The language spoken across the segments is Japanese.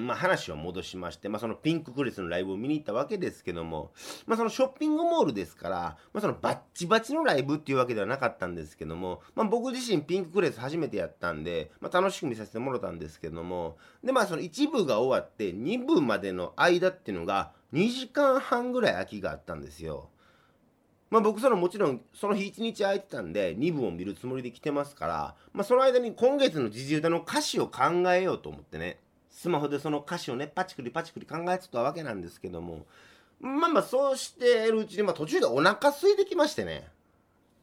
まあ、話を戻しまして、まあ、そのピンククレスのライブを見に行ったわけですけども、まあ、そのショッピングモールですから、まあ、そのバッチバチのライブっていうわけではなかったんですけども、まあ、僕自身ピンククレス初めてやったんで、まあ、楽しく見させてもらったんですけどもでまあその1部が終わって2部までの間っていうのが2時間半ぐらい空きがあったんですよ。まあ、僕そのもちろんその日1日空いてたんで2部を見るつもりで来てますから、まあ、その間に今月の時事歌の歌詞を考えようと思ってねスマホでその歌詞をねパチクリパチクリ考えてたわけなんですけどもまあまあそうしてるうちに、まあ、途中でお腹空いてきましてね。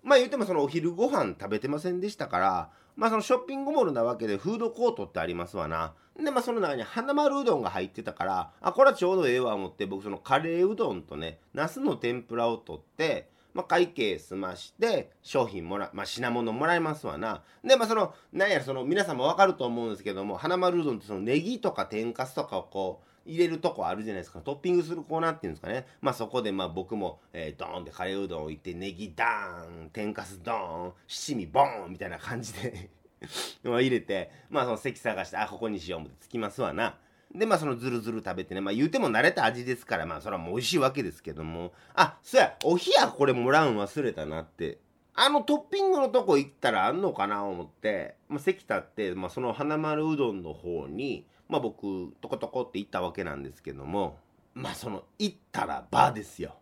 まあ言うてもそのお昼ご飯食べてませんでしたからまあそのショッピングモールなわけでフードコートってありますわな。でまあその中に花丸うどんが入ってたからあこれはちょうどええわ思って僕そのカレーうどんとねナスの天ぷらを取ってまあ、会計済まして商品もら、まあ、品物もらえますわな。で、まあ、その、なんやその、皆さんもわかると思うんですけども、花丸うどんってそのネギとか天かすとかをこう、入れるとこあるじゃないですか。トッピングするコーナーっていうんですかね。まあそこでまあ僕も、えー、ドーンってカレーうどん置いて、ネギダーン、天かすドーン、七味ボーンみたいな感じで 入れて、まあその席探して、あ、ここにしようってつきますわな。で、まあそのズルズル食べてね、まあ言うても慣れた味ですから、まあそれはもう美味しいわけですけども、あ、そや、お冷やこれもらうん忘れたなって。あのトッピングのとこ行ったらあんのかな思って、まあ席立って、まあその花丸うどんの方に、まあ僕、トコトコって行ったわけなんですけども、まあその行ったらバーですよ。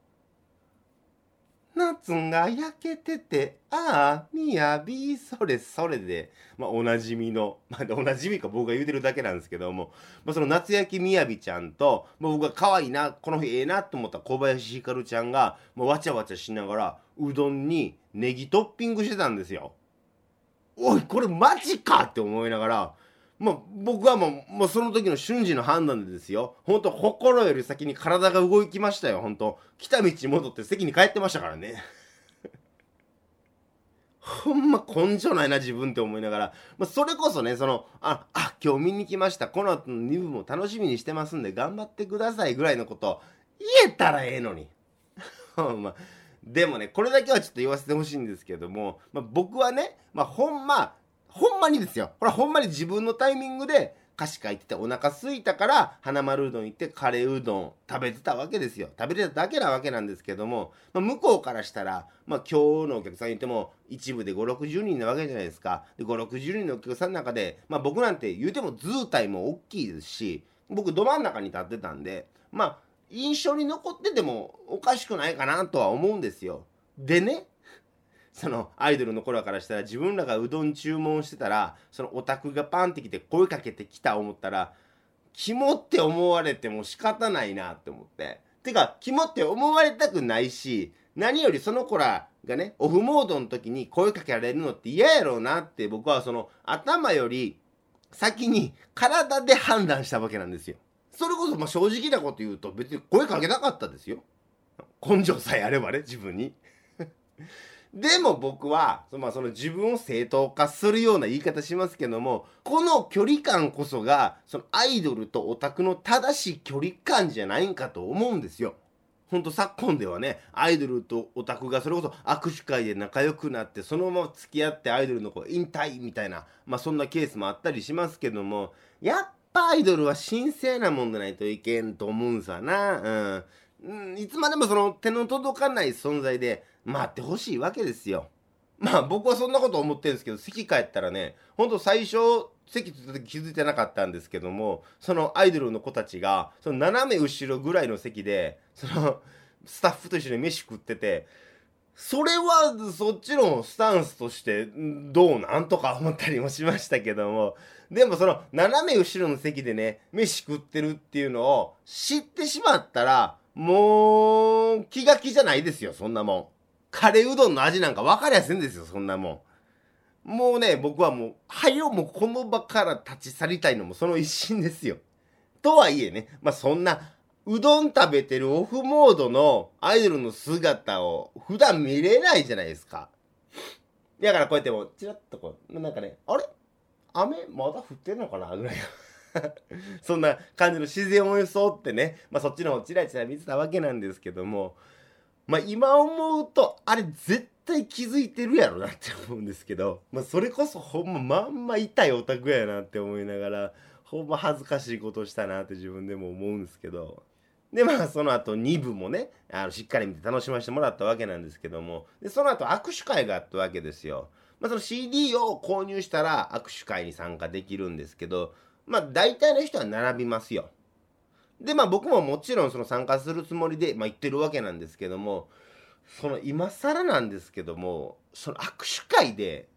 夏が焼けてて、ああ、みやび、それそれで、まあ、おなじみの、まあ、おなじみか僕が言うてるだけなんですけども、まあ、その夏焼きみやびちゃんと、まあ、僕が可愛いな、この日ええなと思った小林ひかるちゃんが、まあ、わちゃわちゃしながら、うどんにネギトッピングしてたんですよ。おい、これマジかって思いながら、まあ、僕はもう、もうその時の瞬時の判断でですよ。本当心より先に体が動きましたよ、本当来た道に戻って席に帰ってましたからね。ほんま根性ないな自分って思いながら、まあ、それこそね、その、あ、あ、今日見に来ました。この後の2部も楽しみにしてますんで頑張ってくださいぐらいのこと言えたらええのに ほん。ま、でもね、これだけはちょっと言わせてほしいんですけども、まあ、僕はね、まあ、ほんま、ほんまにですよ。これほんまに自分のタイミングで歌詞書いててお腹すいたから花丸うどん行ってカレーうどん食べてたわけですよ。食べてただけなわけなんですけども、まあ、向こうからしたら、まあ、今日のお客さん言っても一部で5、60人なわけじゃないですか。で、5、60人のお客さんの中で、まあ、僕なんて言うても図体も大きいですし、僕ど真ん中に立ってたんで、まあ、印象に残っててもおかしくないかなとは思うんですよ。でね、そのアイドルの頃からしたら自分らがうどん注文してたらそのオタクがパンって来て声かけてきた思ったらキモって思われても仕方ないなって思って。てかキモって思われたくないし何よりその子らがねオフモードの時に声かけられるのって嫌やろうなって僕はその頭より先に体で判断したわけなんですよ。それこそま正直なこと言うと別に声かけなかったですよ。根性さえあればね自分に。でも僕は、まあ、その自分を正当化するような言い方しますけども、この距離感こそが、そのアイドルとオタクの正しい距離感じゃないんかと思うんですよ。ほんと昨今ではね、アイドルとオタクがそれこそ握手会で仲良くなって、そのまま付き合ってアイドルの子引退みたいな、まあそんなケースもあったりしますけども、やっぱアイドルは神聖なもんでないといけんと思うんさな。うん。うん、いつまでもその手の届かない存在で、待ってほしいわけですよ。まあ僕はそんなこと思ってるんですけど、席帰ったらね、ほんと最初、席ついた時気づいてなかったんですけども、そのアイドルの子たちが、その斜め後ろぐらいの席で、そのスタッフと一緒に飯食ってて、それはそっちのスタンスとしてどうなんとか思ったりもしましたけども、でもその斜め後ろの席でね、飯食ってるっていうのを知ってしまったら、もう気が気じゃないですよ、そんなもん。カレーうどんの味なんか分かりやすいんですよ、そんなもん。もうね、僕はもう、はいよ、もうこの場から立ち去りたいのもその一心ですよ。とはいえね、まあそんな、うどん食べてるオフモードのアイドルの姿を普段見れないじゃないですか。だからこうやってもう、チラッとこう、なんかね、あれ？雨？まだ降ってんのかなぐらい そんな感じの自然を装ってね、まあそっちの方チラチラ見てたわけなんですけども、まあ今思うと、あれ絶対気づいてるやろなって思うんですけど、まあそれこそほんままんま痛いオタクやなって思いながら、ほんま恥ずかしいことしたなって自分でも思うんですけどでまあその後2部もねあのしっかり見て楽しませてもらったわけなんですけどもでその後握手会があったわけですよ。まあ、その CD を購入したら握手会に参加できるんですけどまあ大体の人は並びますよ。でまあ僕ももちろんその参加するつもりで、まあ、行ってるわけなんですけどもその今更なんですけどもその握手会で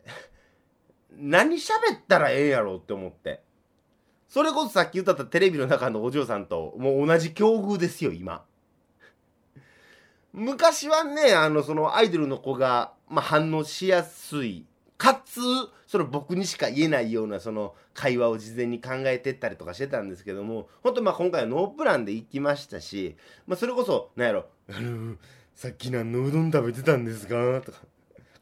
何喋ったらええやろって思って。それこそさっき言ったテレビの中のお嬢さんともう同じ境遇ですよ今。昔はねあのそのアイドルの子が、まあ、反応しやすいかつその僕にしか言えないようなその会話を事前に考えてったりとかしてたんですけども本当まあ今回はノープランで行きましたし、まあ、それこそなんやろ「あのさっき何のうどん食べてたんですか?」とか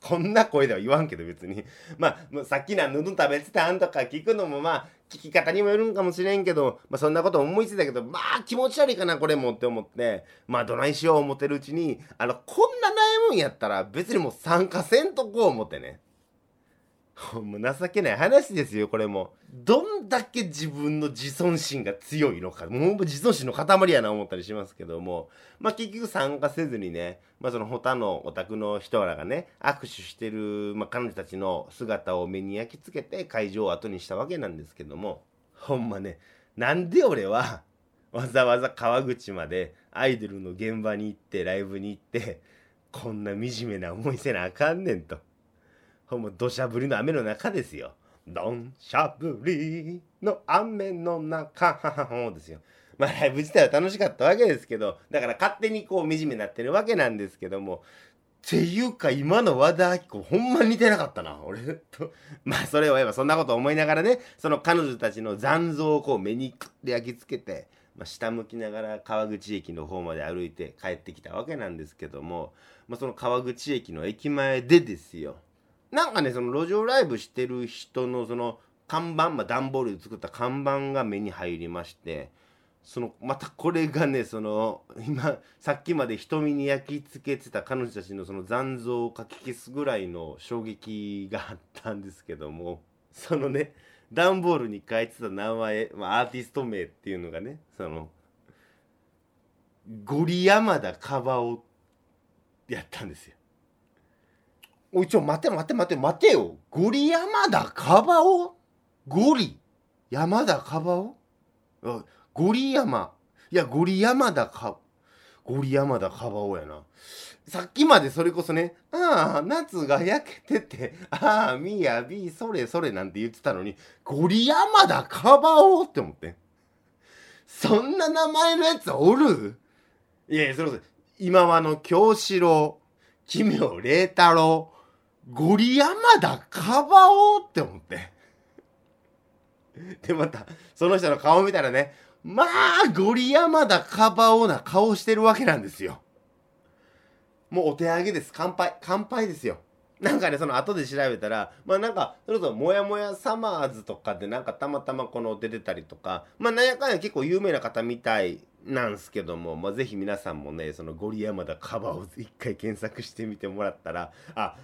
こんな声では言わんけど別にまあさっき何のうどん食べてたんとか聞くのもまあ聞き方にもよるんかもしれんけど、まあ、そんなこと思いついたけどまあ気持ち悪いかなこれもって思ってまあどないしよう思ってるうちにあのこんな悩むんやったら別にもう参加せんとこう思ってね もう情けない話ですよこれも。どんだけ自分の自尊心が強いのか。もう自尊心の塊やな思ったりしますけども。まあ結局参加せずにねまあその他のお宅の人らがね握手してる、まあ、彼女たちの姿を目に焼き付けて会場を後にしたわけなんですけども。ほんまねなんで俺はわざわざ川口までアイドルの現場に行ってライブに行ってこんな惨めな思いせなあかんねんと。ほんま土砂降りの雨の中ですよ。どんしゃぶりの雨の中、ですよ。まあライブ自体は楽しかったわけですけど、だから勝手にこう惨めになってるわけなんですけども、っていうか今の和田アキ子ほんま似てなかったな。俺と。まあそれを言えばそんなこと思いながらね、その彼女たちの残像をこう目にくって焼き付けて、まあ、下向きながら川口駅の方まで歩いて帰ってきたわけなんですけども、まあ、その川口駅の駅前でですよ。なんかねその路上ライブしてる人のその看板、まあ、段ボールで作った看板が目に入りましてそのまたこれがねその今さっきまで瞳に焼き付けてた彼女たちのその残像をかき消すぐらいの衝撃があったんですけどもそのね段ボールに書いてた名前、まあ、アーティスト名っていうのがねそのゴリ山田カバオやったんですよ。おいちょ待て待て待て待てよ。ゴリ山田カバオ？ゴリ山田カバオ？ゴリ山。いやゴリ山田かゴリ山田カバオやな。さっきまでそれこそねああ夏が焼けててああみやびそれそれなんて言ってたのにゴリ山田カバオって思って。そんな名前のやつおる？いやいやそれこそ今はの京志郎奇妙麗太郎ゴリ山田カバオって思って。で、また、その人の顔見たらね、まあ、ゴリ山田カバオな顔してるわけなんですよ。もうお手上げです。乾杯。乾杯ですよ。なんかね、その後で調べたら、まあなんか、それこそ、もやもやサマーズとかでなんかたまたまこの出てたりとか、まあなんやかんや結構有名な方みたいなんすけども、まあぜひ皆さんもね、そのゴリ山田カバオ一回検索してみてもらったら、あ、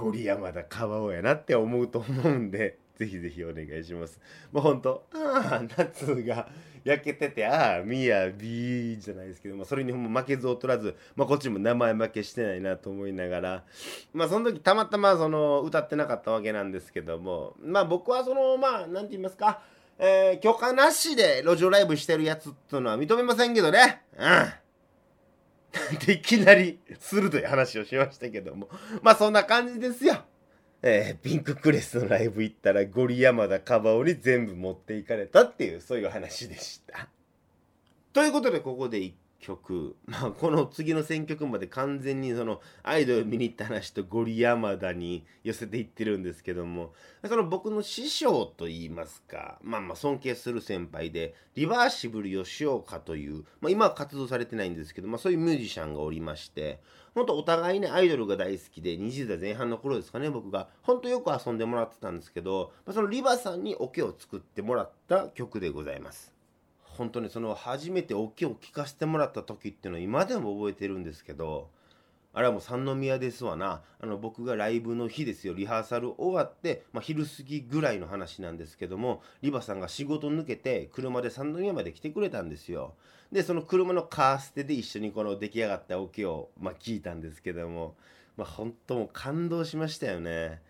ゴ山田川尾やなって思うと思うんで、ぜひぜひお願いします。もうほんと、ああ、夏が焼けてて、ああ、みやびじゃないですけど、まあ、それにも負けず劣らず、まあ、こっちも名前負けしてないなと思いながら、まあ、その時たまたまその歌ってなかったわけなんですけども、まあ、僕はその、まあ、なんて言いますか、えー、許可なしで路上ライブしてるやつっていうのは認めませんけどね。うん。でいきなり鋭い話をしましたけどもまあそんな感じですよ。えー、ピンククレスのライブ行ったらゴリ山田カバオに全部持っていかれたっていうそういう話でした。ということでここで一曲、まあ、この次の選曲まで完全にそのアイドル見に行った話とゴリ山田に寄せていってるんですけども。その僕の師匠といいますかまあまあ尊敬する先輩でリバーシブル吉岡という、まあ、今は活動されてないんですけど、まあ、そういうミュージシャンがおりまして本当お互いねアイドルが大好きで20代前半の頃ですかね僕が。本当よく遊んでもらってたんですけど、まあ、そのリバさんにオケを作ってもらった曲でございます。本当にその初めておけを聞かせてもらった時っていうのは今でも覚えてるんですけどあれはもう三宮ですわな。あの僕がライブの日ですよ。リハーサル終わって、まあ、昼過ぎぐらいの話なんですけどもリバさんが仕事抜けて車で三宮まで来てくれたんですよ。でその車のカーステで一緒にこの出来上がったオケを、まあ、聞いたんですけども、まあ、本当もう感動しましたよね。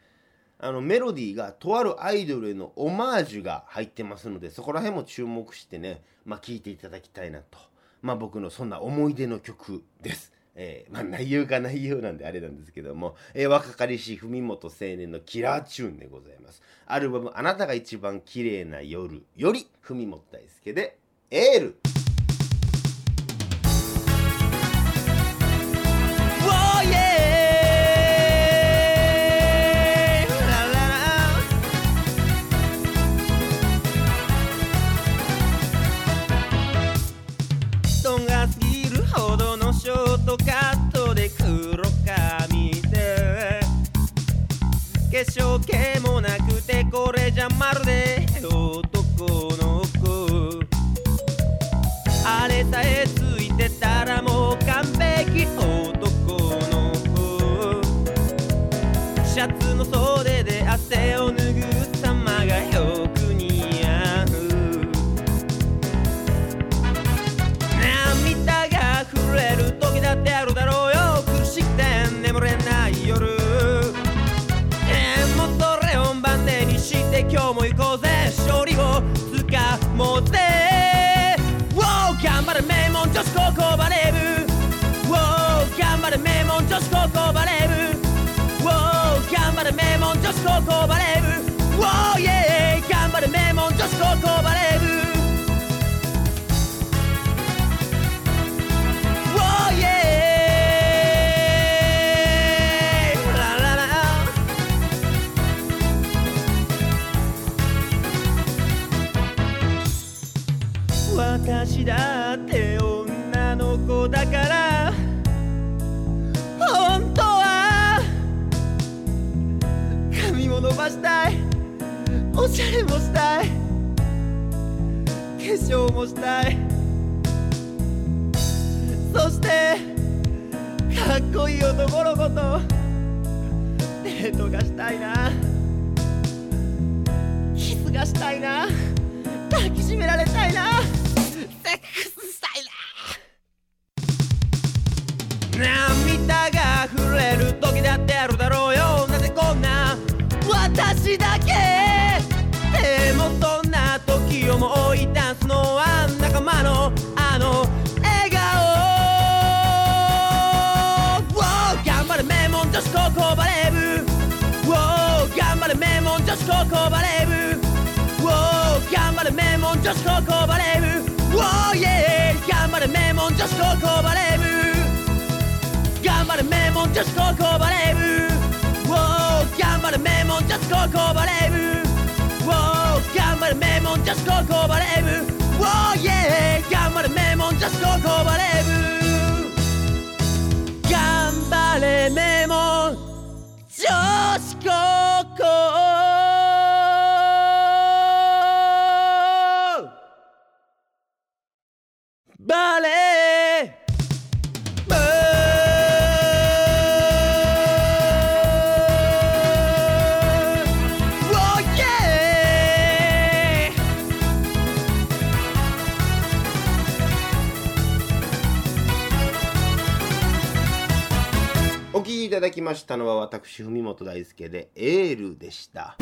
あのメロディーがとあるアイドルへのオマージュが入ってますのでそこら辺も注目してね、まあ、聴いていただきたいなと、まあ、僕のそんな思い出の曲ですえー、まあ、内容が内容なんであれなんですけども、えー、若かりし文元青年のキラーチューンでございます。アルバム、あなたが一番綺麗な夜より、文元大輔で、エール。でもなくてこれじゃまるで男の子今日粧もしたい。そしてかっこいい男の子とデートがしたいな。キスがしたいな。抱きしめられたいな。セックスしたいな。涙が溢れる時だってあるだろうよ。なぜこんな？私だけ。高校バレー部。頑張れ名門女子高校バレー部。Oh yeah 頑張れ名門女子高校バレー部。頑張れ名門女子高校バレー部。Oh 頑張れ名門女子高校バレー部。Oh 頑張れ名門女子高校バレー部。Oh yeah 頑張れ名門女子高校バレー部。頑張れ名門女子高校ましたのは私文本大輔で「エール」でした。